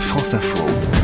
France Info.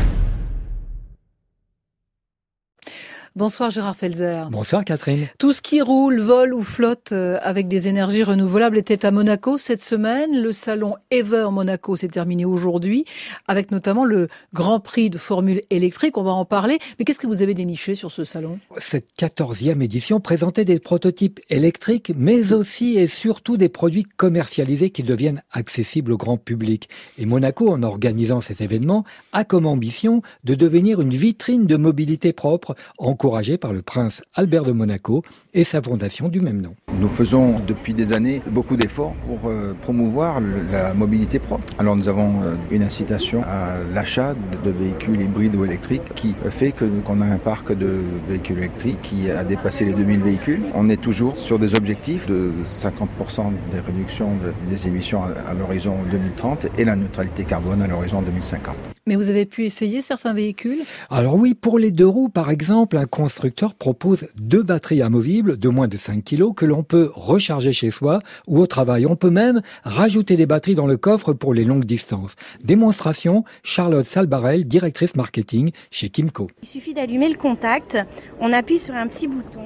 Bonsoir Gérard Felzer. Bonsoir Catherine. Tout ce qui roule, vole ou flotte euh, avec des énergies renouvelables était à Monaco cette semaine. Le salon Ever Monaco s'est terminé aujourd'hui avec notamment le Grand Prix de Formule électrique. On va en parler. Mais qu'est-ce que vous avez déniché sur ce salon? Cette quatorzième édition présentait des prototypes électriques, mais aussi et surtout des produits commercialisés qui deviennent accessibles au grand public. Et Monaco, en organisant cet événement, a comme ambition de devenir une vitrine de mobilité propre en encouragé par le prince Albert de Monaco et sa fondation du même nom. Nous faisons depuis des années beaucoup d'efforts pour euh, promouvoir la mobilité propre. Alors nous avons euh, une incitation à l'achat de véhicules hybrides ou électriques qui fait qu'on a un parc de véhicules électriques qui a dépassé les 2000 véhicules. On est toujours sur des objectifs de 50% des réductions des émissions à l'horizon 2030 et la neutralité carbone à l'horizon 2050. Mais vous avez pu essayer certains véhicules Alors oui, pour les deux roues par exemple, un constructeur propose deux batteries amovibles de moins de 5 kg que l'on peut recharger chez soi ou au travail. On peut même rajouter des batteries dans le coffre pour les longues distances. Démonstration, Charlotte Salbarel, directrice marketing chez Kimco. Il suffit d'allumer le contact, on appuie sur un petit bouton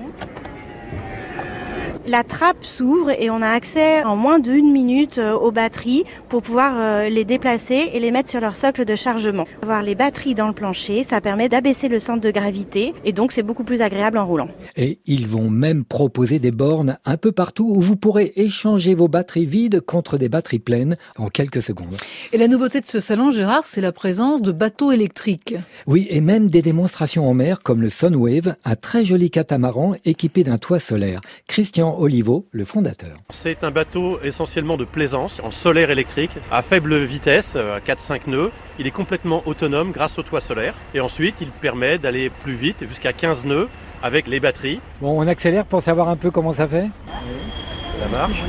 la trappe s'ouvre et on a accès en moins d'une minute euh, aux batteries pour pouvoir euh, les déplacer et les mettre sur leur socle de chargement. Avoir les batteries dans le plancher, ça permet d'abaisser le centre de gravité et donc c'est beaucoup plus agréable en roulant. Et ils vont même proposer des bornes un peu partout où vous pourrez échanger vos batteries vides contre des batteries pleines en quelques secondes. Et la nouveauté de ce salon, Gérard, c'est la présence de bateaux électriques. Oui, et même des démonstrations en mer comme le Sunwave, un très joli catamaran équipé d'un toit solaire. Christian Olivo, le fondateur. C'est un bateau essentiellement de plaisance en solaire électrique à faible vitesse, à 4-5 nœuds. Il est complètement autonome grâce au toit solaire. Et ensuite, il permet d'aller plus vite, jusqu'à 15 nœuds avec les batteries. Bon, on accélère pour savoir un peu comment ça fait? La marche.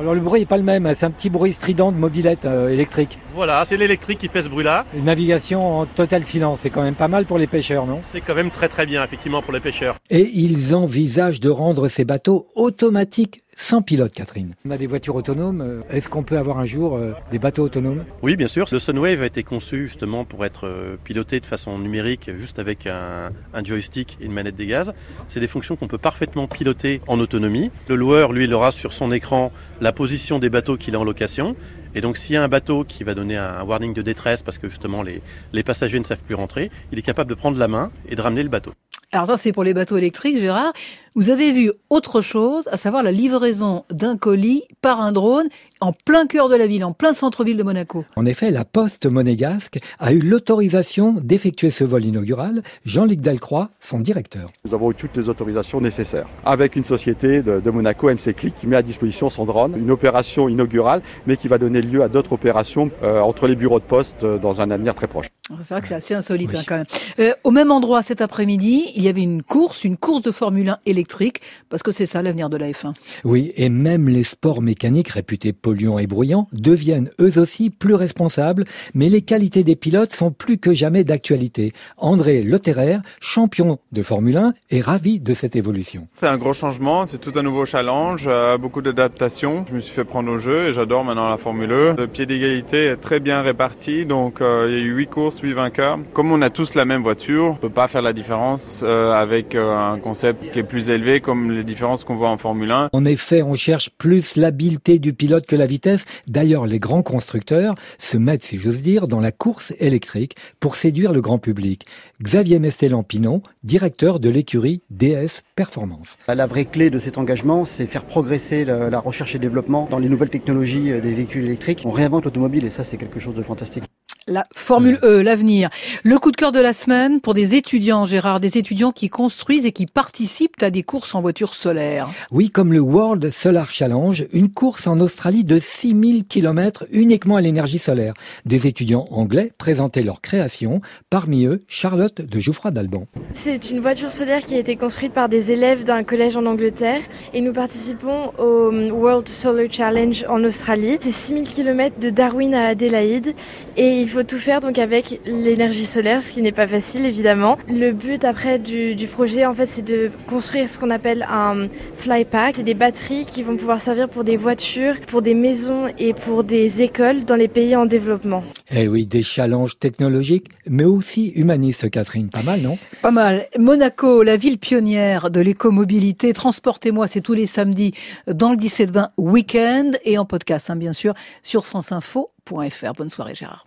Alors le bruit n'est pas le même, c'est un petit bruit strident de mobilette euh, électrique. Voilà, c'est l'électrique qui fait ce bruit-là. Une navigation en total silence, c'est quand même pas mal pour les pêcheurs, non? C'est quand même très très bien, effectivement, pour les pêcheurs. Et ils envisagent de rendre ces bateaux automatiques sans pilote, Catherine. On a des voitures autonomes. Euh, est-ce qu'on peut avoir un jour euh, des bateaux autonomes? Oui, bien sûr. Le Sunwave a été conçu justement pour être euh, piloté de façon numérique, juste avec un, joystick et une manette des gaz. C'est des fonctions qu'on peut parfaitement piloter en autonomie. Le loueur, lui, il aura sur son écran la position des bateaux qu'il a en location. Et donc, s'il y a un bateau qui va donner un warning de détresse parce que justement les, les passagers ne savent plus rentrer, il est capable de prendre la main et de ramener le bateau. Alors ça, c'est pour les bateaux électriques, Gérard. Vous avez vu autre chose, à savoir la livraison d'un colis par un drone en plein cœur de la ville, en plein centre-ville de Monaco. En effet, la Poste monégasque a eu l'autorisation d'effectuer ce vol inaugural. Jean-Luc Delcroix, son directeur. Nous avons eu toutes les autorisations nécessaires. Avec une société de, Monaco, MC Click, qui met à disposition son drone. Une opération inaugurale, mais qui va donner lieu à d'autres opérations euh, entre les bureaux de poste euh, dans un avenir très proche. C'est vrai que c'est assez insolite hein, quand même. Euh, au même endroit cet après-midi, il y avait une course, une course de Formule 1 électrique, parce que c'est ça l'avenir de la F1. Oui, et même les sports mécaniques réputés polluants et bruyants deviennent eux aussi plus responsables, mais les qualités des pilotes sont plus que jamais d'actualité. André Lotterer, champion de Formule 1, est ravi de cette évolution. C'est un gros changement, c'est tout un nouveau challenge, euh, beaucoup d'adaptation. Je me suis fait prendre au jeu et j'adore maintenant la Formule 1. Le pied d'égalité est très bien réparti, donc euh, il y a eu 8 courses vainqueur. Comme on a tous la même voiture, on peut pas faire la différence euh, avec euh, un concept qui est plus élevé comme les différences qu'on voit en Formule 1. En effet, on cherche plus l'habileté du pilote que la vitesse. D'ailleurs, les grands constructeurs se mettent, si j'ose dire, dans la course électrique pour séduire le grand public. Xavier Mestellan-Pinon, directeur de l'écurie DS Performance. La vraie clé de cet engagement, c'est faire progresser la, la recherche et développement dans les nouvelles technologies euh, des véhicules électriques. On réinvente l'automobile et ça, c'est quelque chose de fantastique. La Formule E, l'avenir. Le coup de cœur de la semaine pour des étudiants, Gérard, des étudiants qui construisent et qui participent à des courses en voiture solaire. Oui, comme le World Solar Challenge, une course en Australie de 6000 km uniquement à l'énergie solaire. Des étudiants anglais présentaient leur création, parmi eux Charlotte de Jouffroy d'Alban. C'est une voiture solaire qui a été construite par des élèves d'un collège en Angleterre et nous participons au World Solar Challenge en Australie. C'est 6000 km de Darwin à Adélaïde et il faut faut tout faire donc avec l'énergie solaire, ce qui n'est pas facile évidemment. Le but après du, du projet en fait c'est de construire ce qu'on appelle un fly pack. C'est des batteries qui vont pouvoir servir pour des voitures, pour des maisons et pour des écoles dans les pays en développement. Eh oui, des challenges technologiques, mais aussi humanistes, Catherine. Pas mal, non? Pas mal. Monaco, la ville pionnière de l'écomobilité. Transportez-moi, c'est tous les samedis dans le 17-20 week-end et en podcast, hein, bien sûr, sur franceinfo.fr. Bonne soirée, Gérard.